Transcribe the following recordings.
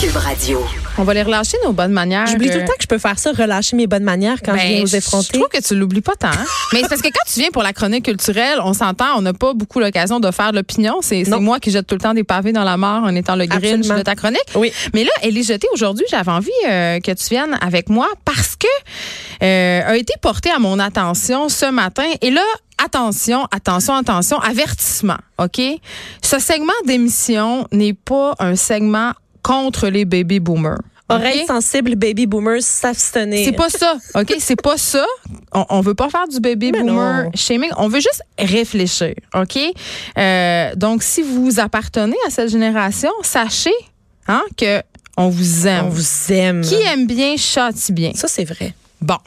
Cube Radio. On va les relâcher nos bonnes manières. J'oublie tout euh, le temps que je peux faire ça, relâcher mes bonnes manières quand je ben, viens aux je effronter. trouve que tu l'oublies pas tant. hein. Mais c'est parce que quand tu viens pour la chronique culturelle, on s'entend, on n'a pas beaucoup l'occasion de faire l'opinion. C'est moi qui jette tout le temps des pavés dans la mare en étant le grinch Absolument. de ta chronique. Oui. Mais là, Élie Jeté, aujourd'hui, j'avais envie euh, que tu viennes avec moi parce que euh, a été porté à mon attention ce matin. Et là, attention, attention, attention, avertissement, OK? Ce segment d'émission n'est pas un segment contre les baby boomers. Oreilles sensibles, baby boomers, s'abstenir. C'est pas ça, OK? C'est pas ça. On, on veut pas faire du baby Mais boomer non. shaming. On veut juste réfléchir, OK? Euh, donc, si vous appartenez à cette génération, sachez hein, que on vous aime. On vous aime. Qui aime bien châtie bien. Ça, c'est vrai. Bon.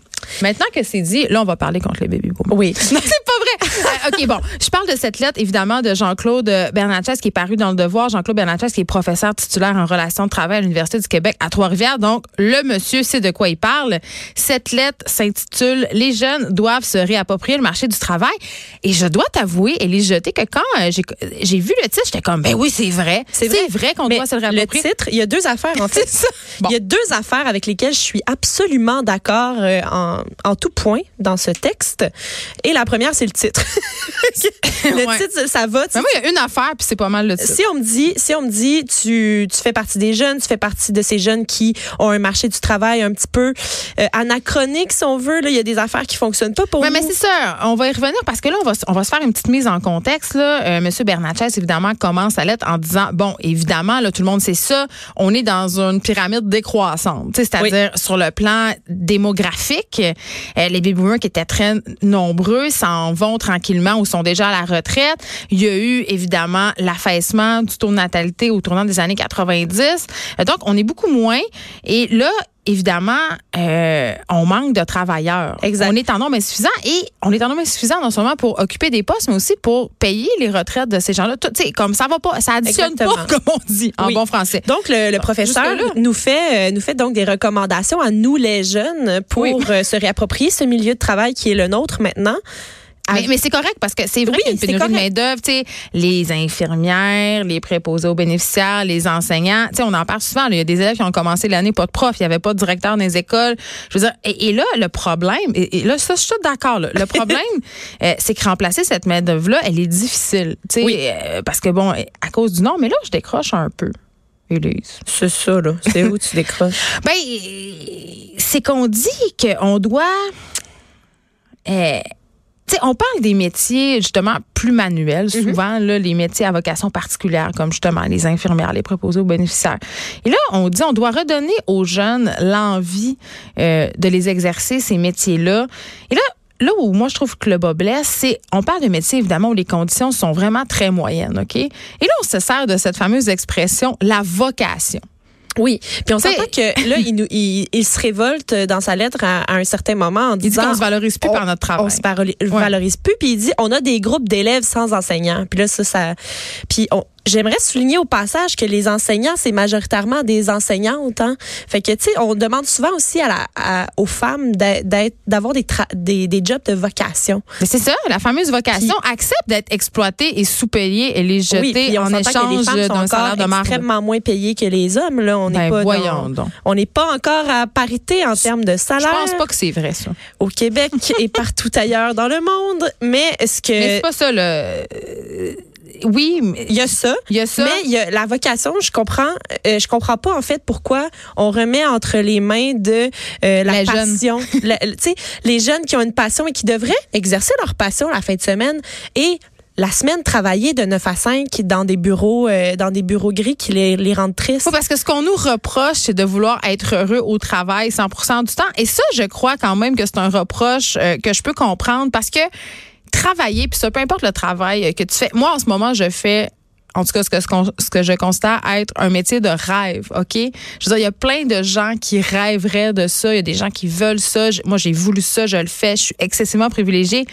Maintenant que c'est dit, là, on va parler contre les baby boomers. Oui. Non, c'est OK, bon. Je parle de cette lettre, évidemment, de Jean-Claude Bernatchez qui est paru dans Le Devoir. Jean-Claude Bernatchez qui est professeur titulaire en relations de travail à l'Université du Québec à Trois-Rivières. Donc, le monsieur sait de quoi il parle. Cette lettre s'intitule Les jeunes doivent se réapproprier le marché du travail. Et je dois t'avouer, Élie Jeté, que quand euh, j'ai vu le titre, j'étais comme, ben oui, c'est vrai. C'est vrai. vrai qu'on doit se le le réapproprier. titre, il y a deux affaires en fait. C'est ça. Bon. Il y a deux affaires avec lesquelles je suis absolument d'accord euh, en, en tout point dans ce texte. Et la première, c'est le titre. le Ouais. titre, ça va. Mais moi, il y a une affaire, puis c'est pas mal le titre. si on me dit, si on me dit, tu, tu fais partie des jeunes, tu fais partie de ces jeunes qui ont un marché du travail un petit peu euh, anachronique, si on veut, là, il y a des affaires qui fonctionnent pas pour nous. mais c'est ça. On va y revenir parce que là, on va, se- on va se faire une petite mise en contexte. Là. Euh, Monsieur Bernatchez, évidemment, commence sa lettre en disant, bon, évidemment, là, tout le monde sait ça, on est dans une pyramide décroissante. C'est-à-dire, sur le plan démographique, euh, les baby boomers qui étaient très nombreux s'en vont tranquillement ou sont déjà à la retraite. Il y a eu, évidemment, l'affaissement du taux de natalité au tournant des années 90. Euh, donc, on est beaucoup moins. Et là, évidemment, euh, on manque de travailleurs. Exact. On est en nombre insuffisant et on est en nombre insuffisant non seulement pour occuper des postes, mais aussi pour payer les retraites de ces gens-là. Tu sais, comme ça va pas, ça additionne Exactement. pas, comme on dit en Oui. bon français. Donc le, le professeur jusque-là. nous fait euh, nous fait donc des recommandations à nous les jeunes pour Oui. euh, se réapproprier ce milieu de travail qui est le nôtre maintenant. Mais, mais c'est correct parce que c'est vrai Oui, qu'il y a une pénurie de main-d'œuvre. Tu sais, les infirmières, les préposés aux bénéficiaires, les enseignants. Tu sais, on en parle souvent. Il y a des élèves qui ont commencé l'année pas de prof, il n'y avait pas de directeur dans les écoles. Je veux dire, et, et là, le problème, et, et là, ça, je suis d'accord. Le problème, euh, c'est que remplacer cette main-d'œuvre-là, elle est difficile. Tu sais, Oui. euh, parce que bon, à cause du nom, mais là, je décroche un peu. C'est ça là, c'est où tu décroches? Ben, c'est qu'on dit qu'on doit. euh, on parle des métiers justement plus manuels, souvent là, les métiers à vocation particulière, comme justement les infirmières, les préposés aux bénéficiaires. Et là, on dit on doit redonner aux jeunes l'envie euh, de les exercer ces métiers-là. Et là, là où moi je trouve que le bas blesse, c'est on parle de métiers évidemment où les conditions sont vraiment très moyennes, ok? Et là, on se sert de cette fameuse expression la vocation. Oui, puis on s'entend que là il, nous, il, il se révolte dans sa lettre à, à un certain moment en Il dit disant qu'on se valorise plus on- par notre travail. On se valorise plus puis il dit on a des groupes d'élèves sans enseignants. Puis là ça ça puis on- J'aimerais souligner au passage que les enseignants, c'est majoritairement des enseignantes. Hein? Fait que, tu sais, on demande souvent aussi à la, à- aux femmes d'avoir des, des, des jobs de vocation. Mais c'est ça, la fameuse vocation accepte d'être exploitée et sous-payée et les jeter on en échange d'un salaire de marde. extrêmement moins payées que les hommes. Là, on n'est Ben, pas voyons dans- donc. on n'est pas encore à parité en termes de Je salaire pense pas que c'est vrai ça. au Québec et partout ailleurs dans le monde. Mais est-ce que Mais c'est pas ça le euh, oui, il y a ça? il y a ça. Mais il y a la vocation, je comprends, euh, je comprends pas en fait pourquoi on remet entre les mains de euh, la Les passion, tu sais, les jeunes qui ont une passion et qui devraient exercer leur passion la fin de semaine et la semaine travailler de 9 à 5 dans des bureaux euh, dans des bureaux gris qui les, les rendent tristes. Parce que ce qu'on nous reproche, c'est de vouloir être heureux au travail 100% du temps. Et ça, je crois quand même que c'est un reproche euh, que je peux comprendre parce que travailler, puis ça, peu importe le travail que tu fais. Moi, en ce moment, je fais en tout cas, ce que, ce, je considère être un métier de rêve, OK? Je veux dire, il y a plein de gens qui rêveraient de ça. Il y a des gens qui veulent ça. Moi, j'ai voulu ça, je le fais. Je suis excessivement privilégiée.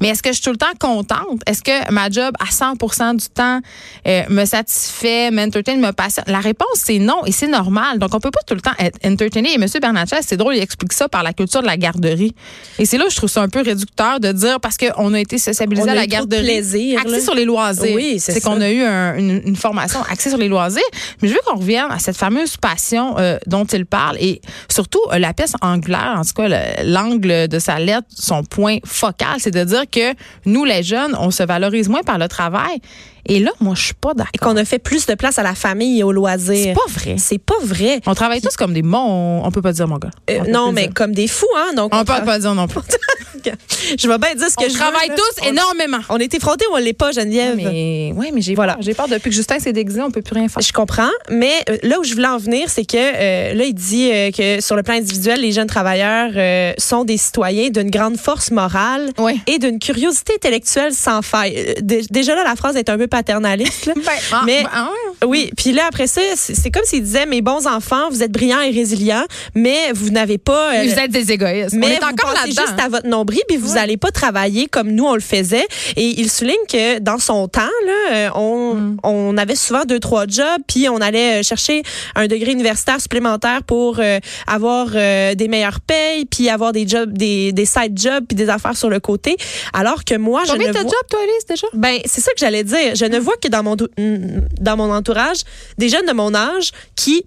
Mais est-ce que je suis tout le temps contente? Est-ce que ma job, à 100% du temps, euh, me satisfait, m'entertain, me passionne? La réponse, c'est non, et c'est normal. Donc, on peut pas tout le temps être entertainé. Et M. Bernatchez, c'est drôle, il explique ça par la culture de la garderie. Et c'est là où je trouve ça un peu réducteur de dire, parce qu'on a été sociabilisé à la garderie. plaisir, axé là. sur les loisirs. Oui, c'est qu'on a eu un, un- une, formation axée sur les loisirs. Mais je veux qu'on revienne à cette fameuse passion euh, dont il parle et surtout euh, la pièce angulaire, en tout cas le- l'angle de sa lettre, son point focal, c'est de dire que nous, les jeunes, on se valorise moins par le travail. Et là, moi, je suis pas d'accord. Qu'on a fait plus de place à la famille et aux loisirs. C'est pas vrai. C'est pas vrai. On travaille tous comme des mons. On peut pas dire, mon gars. Euh, non, mais dire. comme des fous, hein. Donc, On on peut tra- pas dire non plus. je vais bien dire ce que On je veux, travaille là. tous On- énormément. On est effrontés ou on l'est pas, Geneviève? Mais, ouais, mais j'ai Voilà. J'ai peur depuis que Justin s'est déguisé, on peut plus rien faire. Je comprends, mais euh, là où je voulais en venir, c'est que euh, là, il dit euh, que sur le plan individuel, les jeunes travailleurs sont des citoyens d'une grande force morale Oui. et d'une curiosité intellectuelle sans faille. Dé- Déjà là, la phrase est un peu paternaliste. là. Ah, Mais- ben, ah. Oui, puis là après ça, c'est comme s'il disait mes bons enfants, vous êtes brillants et résilients, mais vous n'avez pas euh, vous êtes des égoïstes. mais on est vous encore pensez juste à votre nombril, puis vous Ouais. allez pas travailler comme nous on le faisait. Et il souligne que dans son temps, là, euh, on, Mm. on avait souvent deux trois jobs, puis on allait euh, chercher un degré universitaire supplémentaire pour euh, avoir euh, des meilleures payes, puis avoir des jobs, des, des side jobs, puis des affaires sur le côté. Alors que moi, je Combien ne de vois... job, toi, Elise, déjà? Ben, c'est ça que j'allais dire. Je ne vois que dans mon dou- dans mon entourage des jeunes de mon âge qui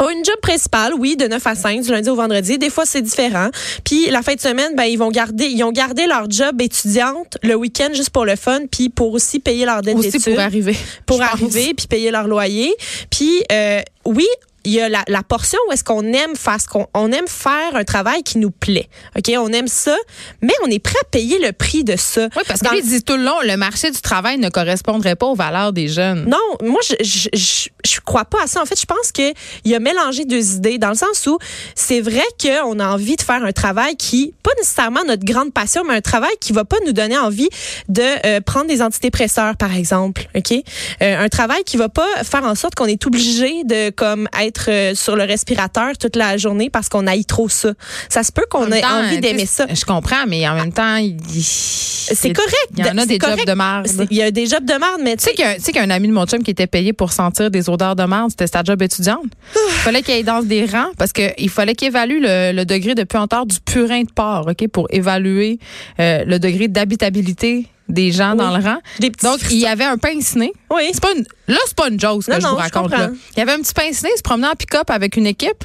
ont une job principale, oui, de 9 à 5, du lundi au vendredi. Des fois, c'est différent. Puis la fin de semaine, ben, ils vont garder, ils ont gardé leur job étudiante le week-end juste pour le fun, puis pour aussi payer leur dette d'études pour arriver. pour pense. arriver puis payer leur loyer. Puis euh, oui, il y a la, la portion où est-ce qu'on aime faire ce qu'on on aime faire un travail qui nous plaît. OK, on aime ça, mais on est prêt à payer le prix de ça. Oui, parce qu'ils disent tout le long, le marché du travail ne correspondrait pas aux valeurs des jeunes. Non, moi, je, je, je, je crois pas à ça. En fait, je pense qu'il y a mélangé deux idées dans le sens où c'est vrai qu'on a envie de faire un travail qui, pas nécessairement notre grande passion, mais un travail qui va pas nous donner envie de euh, prendre des antidépresseurs, par exemple. OK? Euh, un travail qui va pas faire en sorte qu'on est obligé de, comme, être euh, sur le respirateur toute la journée parce qu'on haït trop ça. Ça se peut qu'on ait temps, envie d'aimer ça. Je comprends, mais en même temps, il- C'est correct. Il y en a des correct. jobs de merde. C'est- Il y a des jobs de merde, mais Tu sais qu'un tu sais qu'un ami de mon chum qui était payé pour sentir des odeurs de merde, c'était sa job étudiante. Il fallait qu'il aille dans des rangs parce qu'il fallait qu'il évalue le, le degré de puanteur du purin de porc, OK, pour évaluer euh, le degré d'habitabilité des gens Oui. dans le rang. des petits Donc, il y avait un pince-nez. Oui. C'est pas une, là, c'est pas une joke ce que Non, je vous raconte. Là. Il y avait un petit pince-nez, il se promenait en pick-up avec une équipe.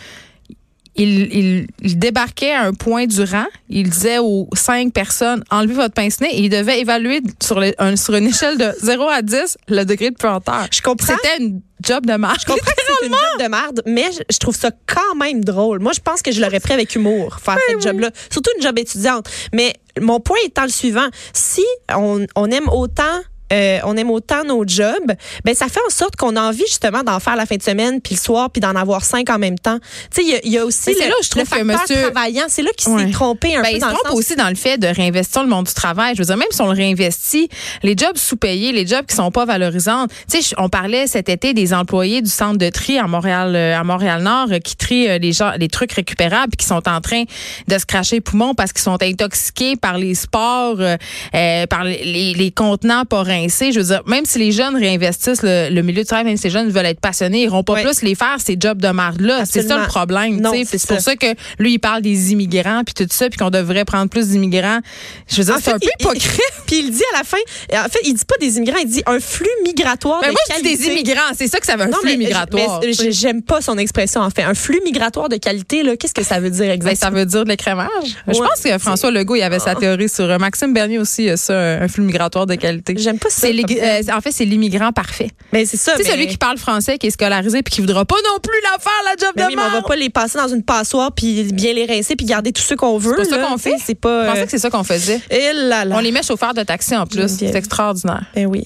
Il, il, il débarquait à un point du rang. Il disait aux cinq personnes, enlevez votre pince-nez et il devait évaluer sur, les- un- sur une échelle de 0 à 10 le degré de puanteur. Je comprends. C'était une job de marche. Je comprends que c'est une job de merde, mais je, je trouve ça quand même drôle. Moi, je pense que je l'aurais pris avec humour, faire cette job-là. Surtout une job étudiante. Mais mon point étant le suivant. Si on, on aime autant euh, on aime autant nos jobs, ben ça fait en sorte qu'on a envie justement d'en faire la fin de semaine, puis le soir, puis d'en avoir cinq en même temps. Tu sais, il y a- il y, a aussi le, là où je trouve le que facteur monsieur- travaillant. C'est là qu'il Ouais. s'est trompé un Ben, peu il se trompe aussi dans le fait de réinvestir le monde du travail. Je veux dire, même si on le réinvestit, les jobs sous-payés, les jobs qui sont pas valorisants. Tu sais, on parlait cet été des employés du centre de tri à Montréal, euh, à Montréal-Nord, euh, qui trient les gens, les trucs récupérables, puis qui sont en train de se cracher les poumons parce qu'ils sont intoxiqués par les sports, euh, par les, les, les contenants pas Je veux dire, même si les jeunes réinvestissent le, le milieu du travail, même si les jeunes veulent être passionnés, ils iront pas plus les faire ces jobs de marde-là. C'est ça le problème. C'est pour ça. que lui, il parle des immigrants puis tout ça, puis qu'on devrait prendre plus d'immigrants. Je veux dire, c'est un peu hypocrite. Puis il dit à la fin, en fait, il dit pas des immigrants, il dit un flux migratoire Mais de moi, je dis des qualité. immigrants. C'est ça que ça veut un Non, flux mais- migratoire. j'aime pas son expression en fait. Un flux migratoire de qualité là, qu'est-ce que ça veut dire Ben, exactement? ça veut dire de l'écrémage. Je pense que François Legault, il avait sa théorie sur euh, Maxime Bernier aussi, a ça, un flux migratoire de qualité. J'aime pas C'est euh, en fait, c'est l'immigrant parfait. mais c'est ça. Tu sais, mais- celui qui parle français, qui est scolarisé, puis qui voudra pas non plus la faire, la job mais de oui, mais on va pas les passer dans une passoire puis bien les rincer puis garder tous ceux qu'on veut. pas ça qu'on fait. C'est pas. Je pensais euh, que c'est ça qu'on faisait. eh là là. On les met chauffeurs de taxi en plus. C'est extraordinaire. Ben oui.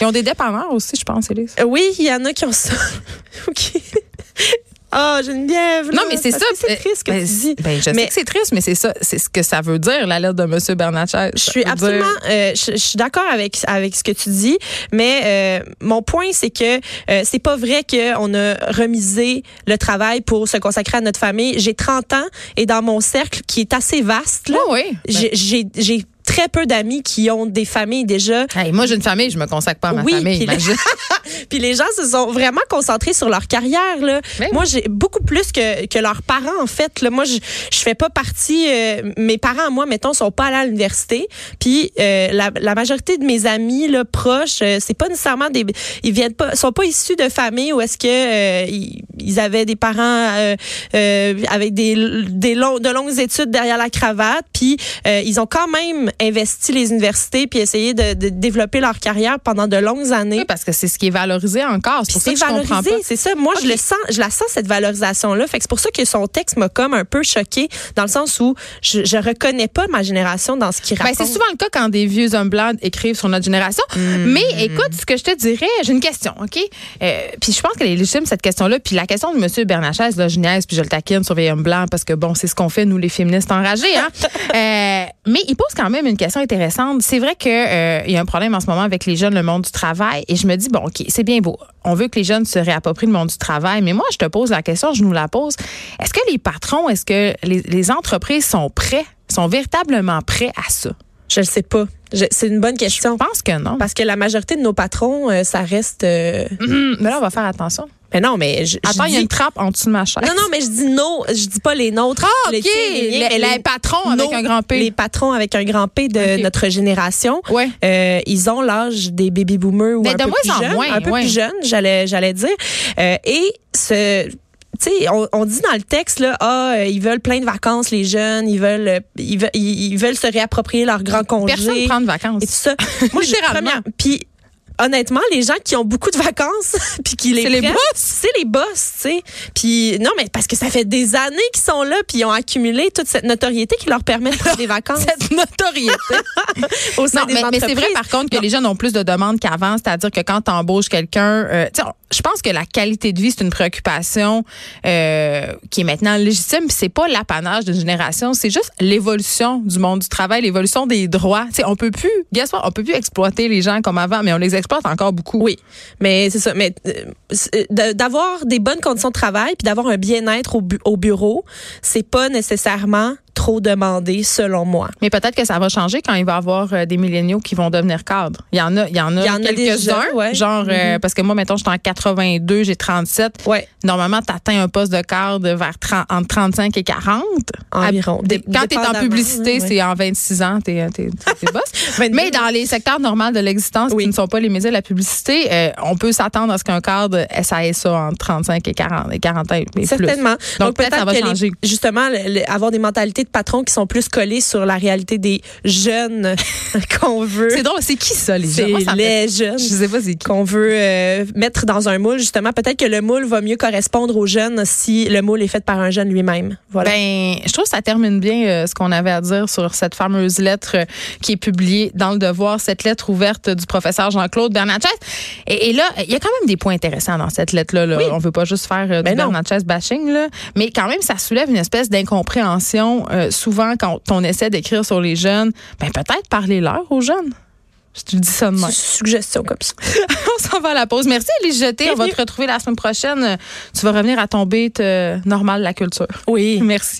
Ils ont des dépanneurs aussi, je pense, Élise. Euh, oui, il y en a qui ont ça. ok. Ah, Geneviève. Non, mais c'est ça. C'est triste que Ben, tu dis. ben, je Mais- sais que c'est triste, mais c'est ça, c'est ce que ça veut dire, la lettre de M. Bernatchez. Je suis absolument, euh, je, je suis d'accord avec avec ce que tu dis, mais euh, mon point c'est que euh, c'est pas vrai que on a remisé le travail pour se consacrer à notre famille. J'ai 30 ans et dans mon cercle qui est assez vaste, là, oui, oui. j'ai j'ai très peu d'amis qui ont des familles déjà. Hey, moi, j'ai une famille, je me consacre pas à ma Oui, famille. puis les-. Puis les gens se sont vraiment concentrés sur leur carrière. Là. Ben Moi, j'ai beaucoup plus que, que leurs parents, en fait. Là. Moi, je, je fais pas partie... euh, mes parents, moi, mettons, sont pas allés à l'université. Puis euh, la, la majorité de mes amis là, proches, euh, c'est pas nécessairement des... Ils viennent pas, sont pas issus de familles où est-ce que euh, ils, ils avaient des parents euh, euh, avec des, des longs, de longues études derrière la cravate. Puis euh, ils ont quand même investi les universités puis essayé de, de développer leur carrière pendant de longues années. Oui, parce que c'est ce qui est valorisé encore. C'est pour ça que je comprends valorisé, pas. c'est ça. Moi, je le sens, je la sens cette valorisation-là. Fait que c'est pour ça que son texte m'a comme un peu choqué dans le sens où je, je reconnais pas ma génération dans ce qu'il Ben, raconte. c'est souvent le cas quand des vieux hommes blancs écrivent sur notre génération. Mm. Mais écoute, ce que je te dirais, j'ai une question, OK? Euh, puis je pense qu'elle est légitime, cette question-là. Puis la question de M. Bernachès, là, je niaise, puis je le taquine sur les hommes blancs parce que, bon, c'est ce qu'on fait, nous, les féministes enragés. Hein? Euh, mais il pose quand même une question intéressante. C'est vrai qu'il il y a un problème en ce moment avec les jeunes, le monde du travail. Et je me dis, bon, OK, c'est bien beau. On veut que les jeunes se réapproprient le monde du travail. Mais moi, je te pose la question, je nous la pose. Est-ce que les patrons, est-ce que les, les entreprises sont prêts, sont véritablement prêts à ça? Je le sais pas. C'est une bonne question. Je pense que non. Parce que la majorité de nos patrons, euh, ça reste. euh, Hum, mais là, on va faire attention. Mais non, mais je, Attends, il y a une trappe en dessous de ma chaise. Non, non, mais je dis nos, je dis pas les nôtres. Ah, OK. les patrons avec nos- un grand P. Les patrons avec un grand P de notre génération. Ouais. Euh, ils ont l'âge des baby boomers ou Mais un de peu plus en jeunes, moins, un peu ouais. plus jeunes, j'allais j'allais dire. Euh, et ce tu sais, on, on dit dans le texte là, ah, euh, ils veulent plein de vacances les jeunes, ils veulent, euh, ils veulent, ils, ils veulent se réapproprier leur grand congé Personne ne prend de vacances. et tout ça. Moi, je première- Puis honnêtement, les gens qui ont beaucoup de vacances puis qui les C'est les boss. c'est les boss, tu sais. Puis non, mais parce que ça fait des années qu'ils sont là puis ils ont accumulé toute cette notoriété qui leur permet de prendre des vacances Cette notoriété. au sein Non, des mais, mais c'est vrai par contre que Non. les jeunes ont plus de demandes qu'avant, c'est-à-dire que quand tu embauches quelqu'un, euh, je pense que la qualité de vie c'est une préoccupation euh, qui est maintenant légitime, c'est pas l'apanage d'une génération, c'est juste l'évolution du monde du travail, l'évolution des droits. Sais, on peut plus, guess what, on peut plus exploiter les gens comme avant, mais on les exploite encore beaucoup. Oui, mais c'est ça. Mais euh, de- d'avoir des bonnes conditions de travail puis d'avoir un bien-être au, bu- au bureau, c'est pas nécessairement trop demandé selon moi. Mais peut-être que ça va changer quand il va y avoir euh, des milléniaux qui vont devenir cadres. Il y en a, il y en a, quelques-uns. ouais. Genre, euh, Mhm. parce que moi, mettons, je suis en 82, j'ai 37. Ouais, Normalement, tu atteins un poste de cadre vers 30 entre 35 et 40. environ. Quand tu es en publicité, ouais. c'est en 26 ans, tu es, boss. 22, Mais dans les secteurs normaux de l'existence Oui. qui ne sont pas les médias de la publicité, euh, on peut s'attendre à ce qu'un cadre SAS entre 35 et 40, et 40 ans et plus. Certainement. Donc, peut-être ça va les- changer. justement, le- le- avoir des mentalités de patrons qui sont plus collées sur la réalité des jeunes qu'on veut. C'est drôle, c'est qui ça, les gens? C'est les jeunes. Je sais pas c'est qui. qu'on veut euh, mettre dans un moule justement peut-être que le moule va mieux correspondre aux jeunes si le moule est fait par un jeune lui-même voilà Ben, je trouve que ça termine bien euh, ce qu'on avait à dire sur cette fameuse lettre euh, qui est publiée dans le Devoir, cette lettre ouverte du professeur Jean-Claude Bernatchez. Et, et là, il y a quand même des points intéressants dans cette lettre-là. Là. Oui. On veut pas juste faire du Ben. Bernatchez bashing, là. mais quand même, ça soulève une espèce d'incompréhension. Euh, souvent, quand on essaie d'écrire sur les jeunes, ben peut-être parler-leur aux jeunes. Je te dis ça de même. suggestion comme ça On s'en va à la pause. Merci, Elise Jeté. On va te retrouver la semaine prochaine. Tu vas revenir à ton beat euh, normal de la culture. oui Merci.